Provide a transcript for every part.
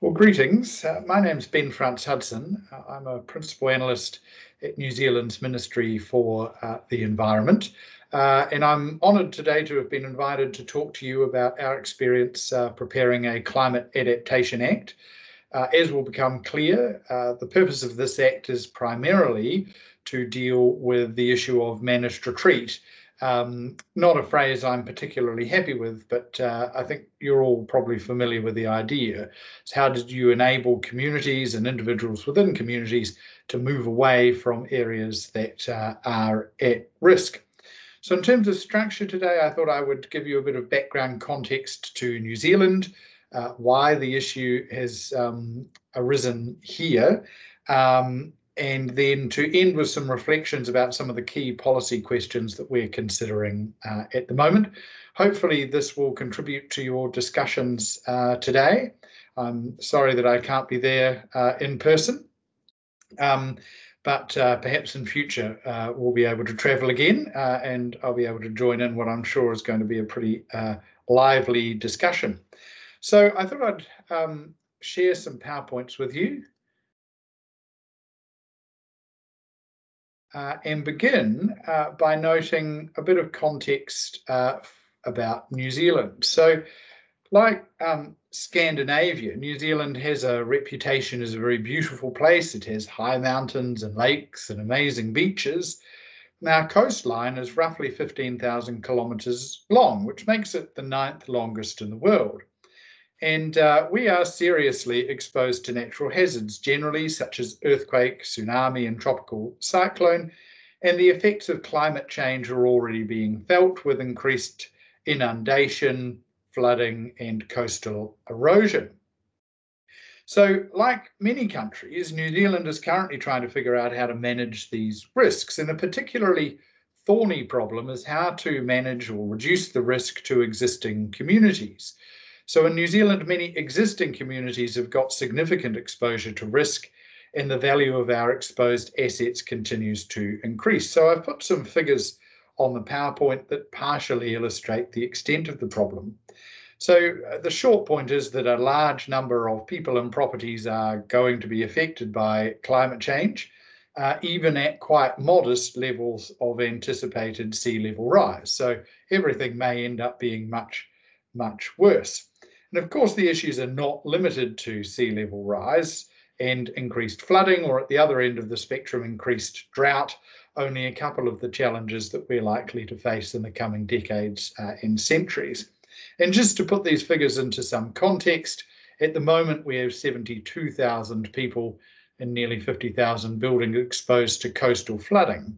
Well, greetings. Uh, my name's Ben France-Hudson. Uh, I'm a principal analyst at New Zealand's Ministry for uh, the Environment. Uh, and I'm honoured today to have been invited to talk to you about our experience uh, preparing a Climate Adaptation Act. As will become clear, the purpose of this act is primarily to deal with the issue of managed retreat um, not a phrase I'm particularly happy with, but uh, I think you're all probably familiar with the idea. It's how did you enable communities and individuals within communities to move away from areas that uh, are at risk? So in terms of structure today, I thought I would give you a bit of background context to New Zealand, uh, why the issue has um, arisen here, um, and then to end with some reflections about some of the key policy questions that we're considering uh, at the moment. Hopefully this will contribute to your discussions uh, today. I'm sorry that I can't be there uh, in person, um, but uh, perhaps in future uh, we'll be able to travel again uh, and I'll be able to join in what I'm sure is going to be a pretty lively discussion. So I thought I'd um, share some PowerPoints with you. Uh, and begin uh, by noting a bit of context uh, about New Zealand. So, like um, Scandinavia, New Zealand has a reputation as a very beautiful place. It has high mountains and lakes and amazing beaches. Now, coastline is roughly 15,000 kilometres long, which makes it the ninth longest in the world. And uh, we are seriously exposed to natural hazards generally, such as earthquake, tsunami, and tropical cyclone. And the effects of climate change are already being felt with increased inundation, flooding, and coastal erosion. So, like many countries, New Zealand is currently trying to figure out how to manage these risks. And a particularly thorny problem is how to manage or reduce the risk to existing communities. So in New Zealand, many existing communities have got significant exposure to risk and the value of our exposed assets continues to increase. So I've put some figures on the PowerPoint that partially illustrate the extent of the problem. So uh, the short point is that a large number of people and properties are going to be affected by climate change, uh, even at quite modest levels of anticipated sea level rise. So everything may end up being much, much worse. And of course, the issues are not limited to sea level rise and increased flooding, or at the other end of the spectrum, increased drought, only a couple of the challenges that we're likely to face in the coming decades uh, and centuries. And just to put these figures into some context, at the moment we have 72,000 people and nearly 50,000 buildings exposed to coastal flooding.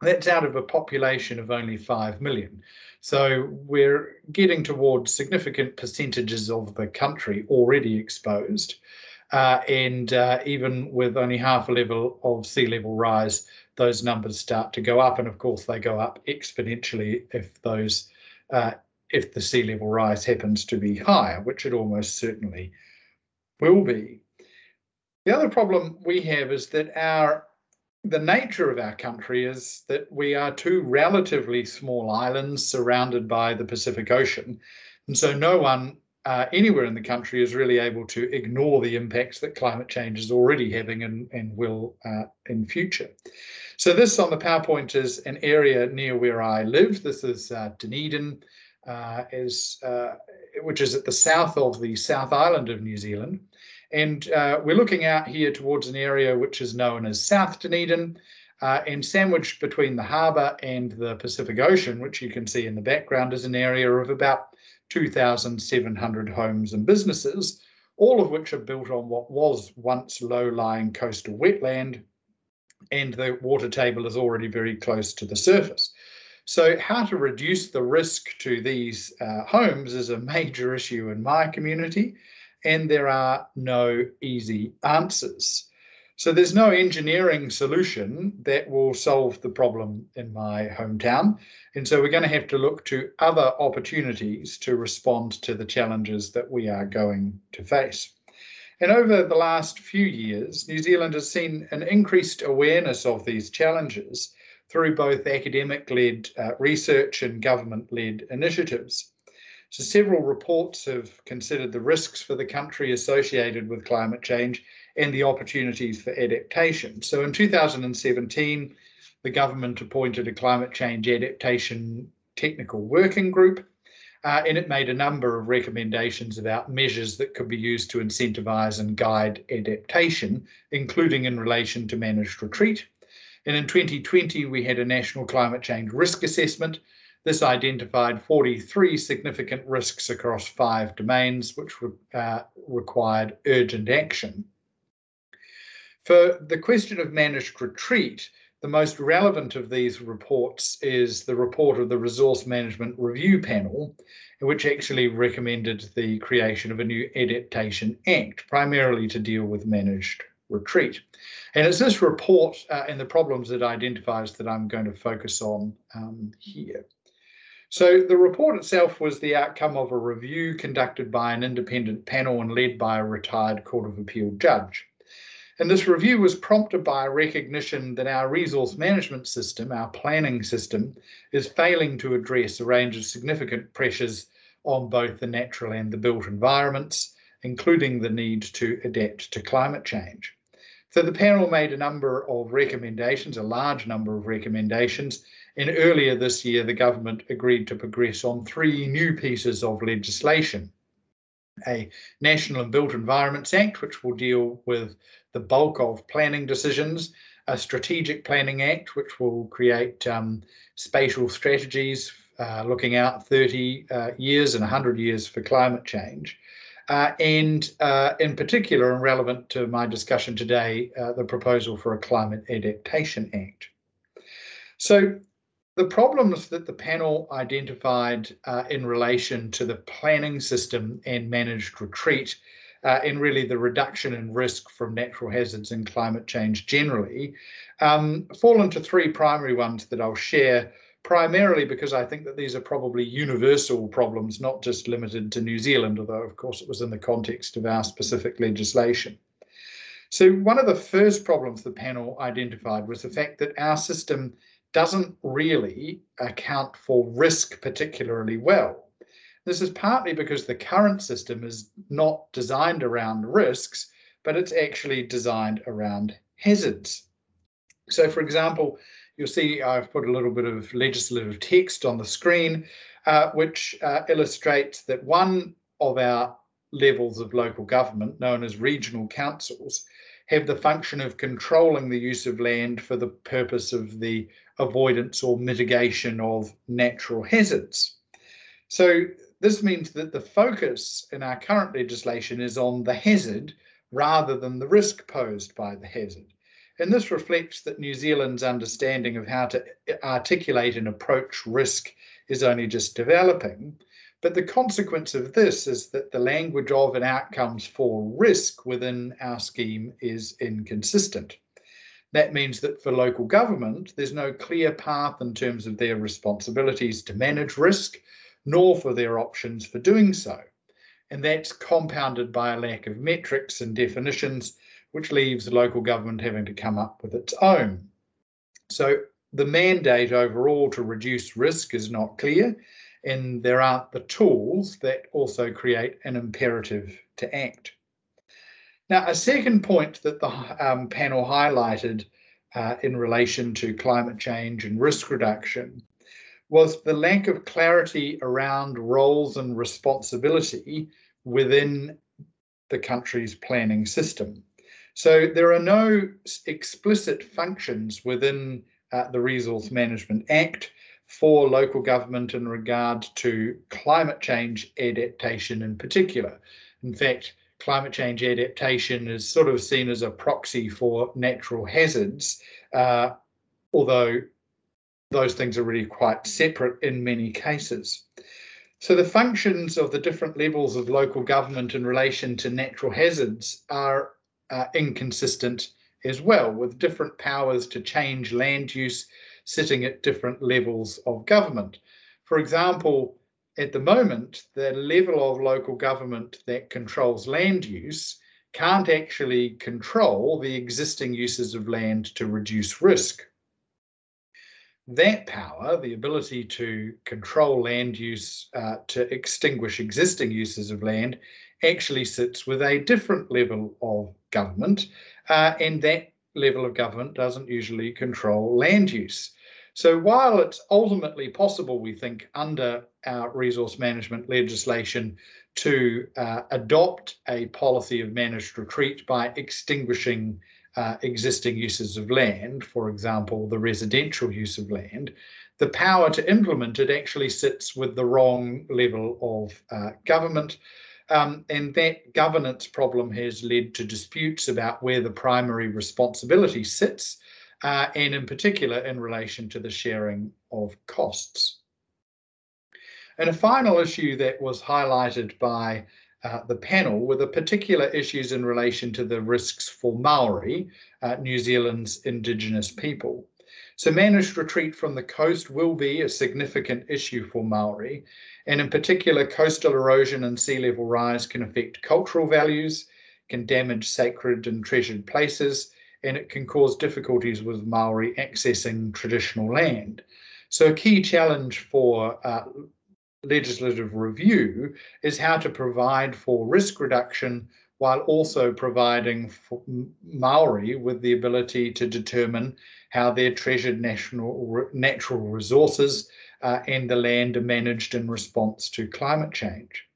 That's out of a population of only 5 million. So we're getting towards significant percentages of the country already exposed. Uh, and uh, even with only half a level of sea level rise, those numbers start to go up. And of course, they go up exponentially if those uh, if the sea level rise happens to be higher, which it almost certainly will be. The other problem we have is that our the nature of our country is that we are two relatively small islands surrounded by the Pacific Ocean. And so no one uh, anywhere in the country is really able to ignore the impacts that climate change is already having and, and will uh, in future. So this on the PowerPoint is an area near where I live. This is uh, Dunedin, uh, is, uh, which is at the south of the South Island of New Zealand. And uh, we're looking out here towards an area which is known as South Dunedin uh, and sandwiched between the harbour and the Pacific Ocean, which you can see in the background, is an area of about 2,700 homes and businesses, all of which are built on what was once low-lying coastal wetland, and the water table is already very close to the surface. So how to reduce the risk to these uh, homes is a major issue in my community and there are no easy answers. So there's no engineering solution that will solve the problem in my hometown. And so we're going to have to look to other opportunities to respond to the challenges that we are going to face. And over the last few years, New Zealand has seen an increased awareness of these challenges through both academic led uh, research and government led initiatives. So several reports have considered the risks for the country associated with climate change and the opportunities for adaptation. So in 2017, the government appointed a climate change adaptation technical working group, uh, and it made a number of recommendations about measures that could be used to incentivise and guide adaptation, including in relation to managed retreat. And in 2020, we had a national climate change risk assessment. This identified 43 significant risks across five domains, which re uh, required urgent action. For the question of managed retreat, the most relevant of these reports is the report of the Resource Management Review Panel, which actually recommended the creation of a new Adaptation Act, primarily to deal with managed retreat. And it's this report uh, and the problems it identifies that I'm going to focus on um, here. So the report itself was the outcome of a review conducted by an independent panel and led by a retired Court of Appeal judge. And this review was prompted by a recognition that our resource management system, our planning system, is failing to address a range of significant pressures on both the natural and the built environments, including the need to adapt to climate change. So the panel made a number of recommendations, a large number of recommendations, and earlier this year the government agreed to progress on three new pieces of legislation a Natural and Built Environments Act, which will deal with the bulk of planning decisions, a Strategic Planning Act, which will create um, spatial strategies uh, looking out 30 uh, years and 100 years for climate change. Uh, and uh, in particular, and relevant to my discussion today, uh, the proposal for a Climate Adaptation Act. So the problems that the panel identified uh, in relation to the planning system and managed retreat uh, and really the reduction in risk from natural hazards and climate change generally um, fall into three primary ones that I'll share primarily because I think that these are probably universal problems, not just limited to New Zealand, although of course it was in the context of our specific legislation. So one of the first problems the panel identified was the fact that our system doesn't really account for risk particularly well. This is partly because the current system is not designed around risks, but it's actually designed around hazards. So for example, you'll see I've put a little bit of legislative text on the screen, uh, which uh, illustrates that one of our levels of local government, known as regional councils, have the function of controlling the use of land for the purpose of the avoidance or mitigation of natural hazards. So this means that the focus in our current legislation is on the hazard rather than the risk posed by the hazard. And this reflects that New Zealand's understanding of how to articulate and approach risk is only just developing. But the consequence of this is that the language of and outcomes for risk within our scheme is inconsistent. That means that for local government, there's no clear path in terms of their responsibilities to manage risk, nor for their options for doing so. And that's compounded by a lack of metrics and definitions, which leaves local government having to come up with its own. So the mandate overall to reduce risk is not clear, and there aren't the tools that also create an imperative to act. Now, a second point that the um, panel highlighted uh, in relation to climate change and risk reduction was the lack of clarity around roles and responsibility within the country's planning system. So there are no explicit functions within uh, the Resource Management Act for local government in regard to climate change adaptation in particular. In fact, climate change adaptation is sort of seen as a proxy for natural hazards, uh, although those things are really quite separate in many cases. So the functions of the different levels of local government in relation to natural hazards are uh, inconsistent as well, with different powers to change land use sitting at different levels of government. For example, at the moment, the level of local government that controls land use can't actually control the existing uses of land to reduce risk. that power, the ability to control land use uh, to extinguish existing uses of land, actually sits with a different level of government, uh, and that level of government doesn't usually control land use. So while it's ultimately possible, we think, under our resource management legislation to uh, adopt a policy of managed retreat by extinguishing uh, existing uses of land, for example, the residential use of land, the power to implement it actually sits with the wrong level of uh, government. Um, and that governance problem has led to disputes about where the primary responsibility sits, uh, and in particular in relation to the sharing of costs. And a final issue that was highlighted by uh, the panel were the particular issues in relation to the risks for Maori, uh, New Zealand's Indigenous people. So managed retreat from the coast will be a significant issue for Maori, and in particular coastal erosion and sea level rise can affect cultural values, can damage sacred and treasured places, and it can cause difficulties with Maori accessing traditional land. So a key challenge for uh, legislative review is how to provide for risk reduction while also providing Maori with the ability to determine how their treasured national natural resources uh, and the land managed in response to climate change.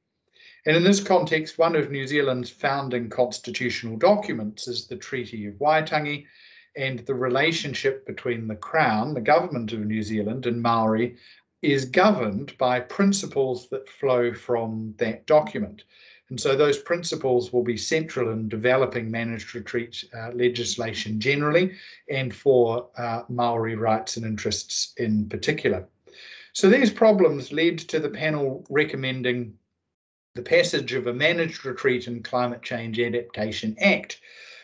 And in this context, one of New Zealand's founding constitutional documents is the Treaty of Waitangi and the relationship between the Crown, the government of New Zealand, and Maori is governed by principles that flow from that document. And so those principles will be central in developing managed retreat uh, legislation generally and for uh, Maori rights and interests in particular. So these problems led to the panel recommending the passage of a Managed Retreat and Climate Change Adaptation Act,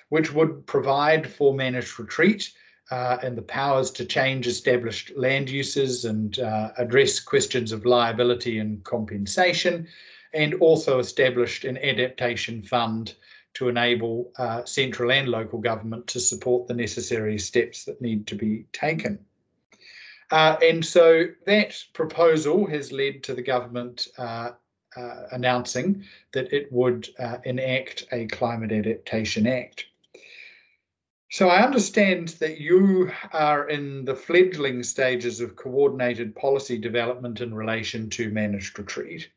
which would provide for managed retreat uh, and the powers to change established land uses and uh, address questions of liability and compensation, and also established an adaptation fund to enable uh, central and local government to support the necessary steps that need to be taken. Uh, and so that proposal has led to the government uh, uh, announcing that it would enact a Climate Adaptation Act. So I understand that you are in the fledgling stages of coordinated policy development in relation to managed retreat.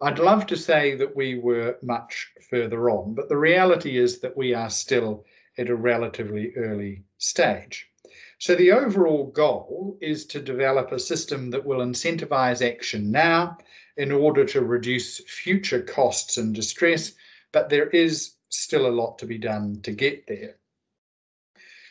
I'd love to say that we were much further on, but the reality is that we are still at a relatively early stage. So the overall goal is to develop a system that will incentivize action now in order to reduce future costs and distress, but there is still a lot to be done to get there.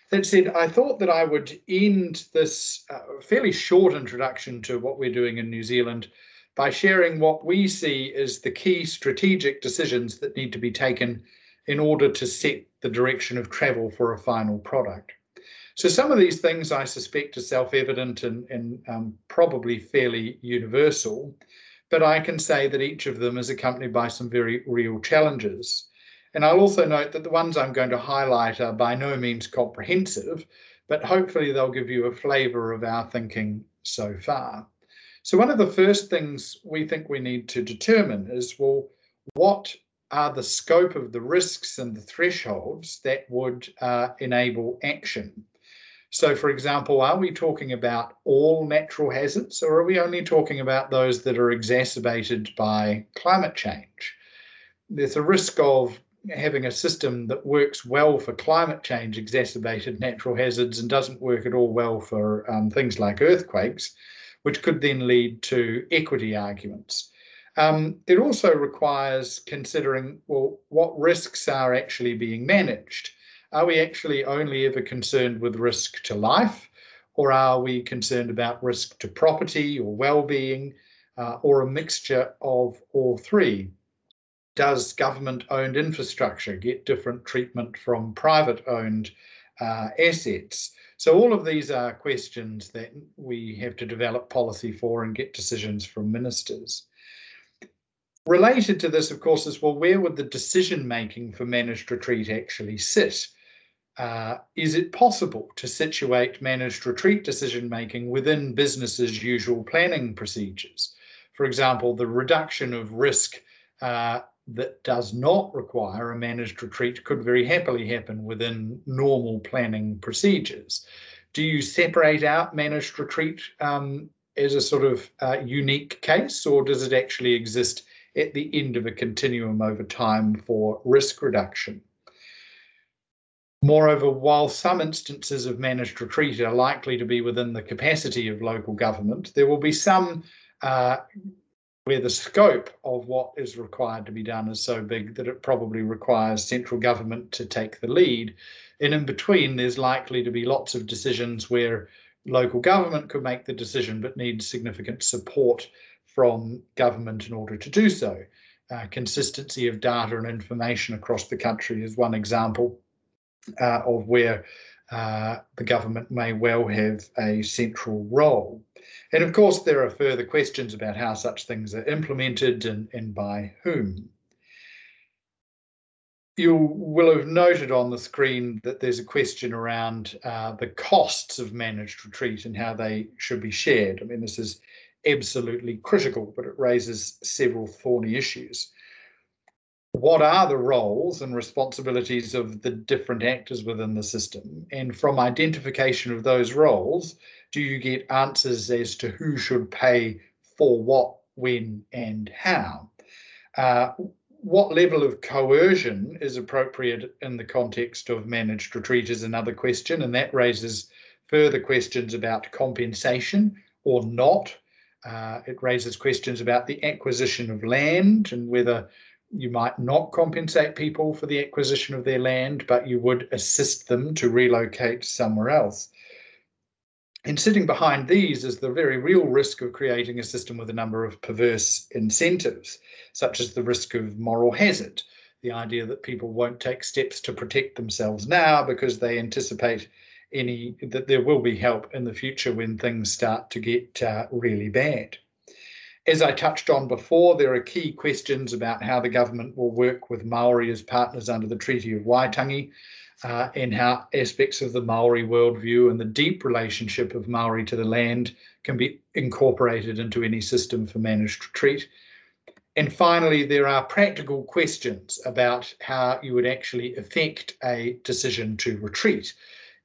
That said, I thought that I would end this uh, fairly short introduction to what we're doing in New Zealand by sharing what we see as the key strategic decisions that need to be taken in order to set the direction of travel for a final product. So some of these things I suspect are self-evident and, and um, probably fairly universal, but I can say that each of them is accompanied by some very real challenges. And I'll also note that the ones I'm going to highlight are by no means comprehensive, but hopefully they'll give you a flavour of our thinking so far. So one of the first things we think we need to determine is, well, what are the scope of the risks and the thresholds that would uh, enable action? So for example, are we talking about all natural hazards or are we only talking about those that are exacerbated by climate change? There's a risk of having a system that works well for climate change exacerbated natural hazards and doesn't work at all well for um, things like earthquakes, which could then lead to equity arguments. Um, it also requires considering, well, what risks are actually being managed? Are we actually only ever concerned with risk to life? Or are we concerned about risk to property or well-being uh, or a mixture of all three? does government owned infrastructure get different treatment from private owned uh, assets? So all of these are questions that we have to develop policy for and get decisions from ministers. Related to this, of course, is well, where would the decision making for managed retreat actually sit? Uh, is it possible to situate managed retreat decision making within business's usual planning procedures? For example, the reduction of risk uh, that does not require a managed retreat could very happily happen within normal planning procedures. Do you separate out managed retreat um, as a sort of uh, unique case, or does it actually exist at the end of a continuum over time for risk reduction? Moreover, while some instances of managed retreat are likely to be within the capacity of local government, there will be some uh, where the scope of what is required to be done is so big that it probably requires central government to take the lead. And in between, there's likely to be lots of decisions where local government could make the decision but needs significant support from government in order to do so. Uh, consistency of data and information across the country is one example uh, of where uh, the government may well have a central role. And of course, there are further questions about how such things are implemented and, and by whom. You will have noted on the screen that there's a question around uh, the costs of managed retreat and how they should be shared. I mean, this is absolutely critical, but it raises several thorny issues what are the roles and responsibilities of the different actors within the system? And from identification of those roles, do you get answers as to who should pay for what, when, and how? Uh, what level of coercion is appropriate in the context of managed retreat is another question, and that raises further questions about compensation or not. Uh, it raises questions about the acquisition of land and whether you might not compensate people for the acquisition of their land, but you would assist them to relocate somewhere else. And sitting behind these is the very real risk of creating a system with a number of perverse incentives, such as the risk of moral hazard, the idea that people won't take steps to protect themselves now because they anticipate any that there will be help in the future when things start to get uh, really bad. As I touched on before, there are key questions about how the government will work with Maori as partners under the Treaty of Waitangi uh, and how aspects of the Maori worldview and the deep relationship of Maori to the land can be incorporated into any system for managed retreat. And finally, there are practical questions about how you would actually effect a decision to retreat.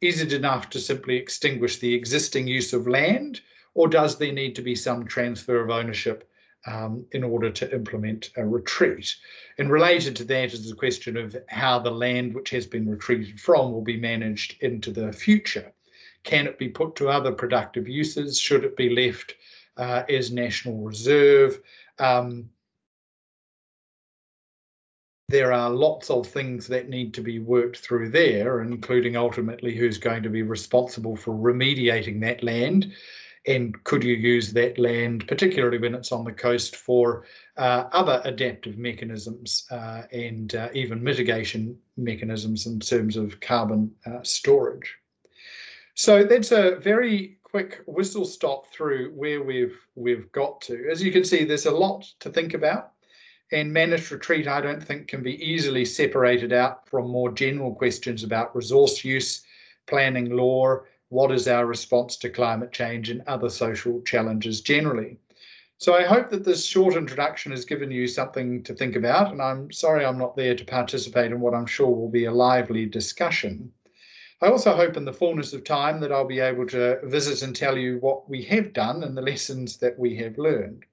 Is it enough to simply extinguish the existing use of land? Or does there need to be some transfer of ownership um, in order to implement a retreat? And related to that is the question of how the land which has been retreated from will be managed into the future. Can it be put to other productive uses? Should it be left uh, as national reserve? Um, there are lots of things that need to be worked through there, including ultimately who's going to be responsible for remediating that land and could you use that land, particularly when it's on the coast, for uh, other adaptive mechanisms uh, and uh, even mitigation mechanisms in terms of carbon uh, storage. So that's a very quick whistle stop through where we've we've got to. As you can see, there's a lot to think about. And managed retreat, I don't think, can be easily separated out from more general questions about resource use, planning law, what is our response to climate change and other social challenges generally. So I hope that this short introduction has given you something to think about, and I'm sorry I'm not there to participate in what I'm sure will be a lively discussion. I also hope in the fullness of time that I'll be able to visit and tell you what we have done and the lessons that we have learned.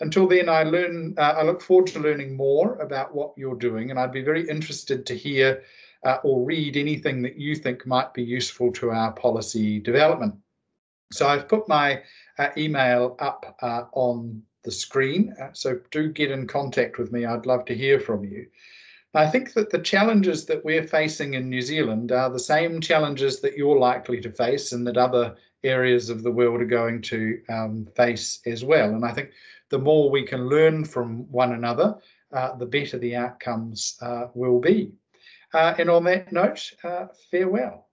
Until then, I learn. Uh, I look forward to learning more about what you're doing, and I'd be very interested to hear uh, or read anything that you think might be useful to our policy development. So I've put my uh, email up uh, on the screen, uh, so do get in contact with me. I'd love to hear from you. I think that the challenges that we're facing in New Zealand are the same challenges that you're likely to face and that other areas of the world are going to um, face as well. And I think the more we can learn from one another, uh, the better the outcomes uh, will be. Uh, and on that note, uh, farewell.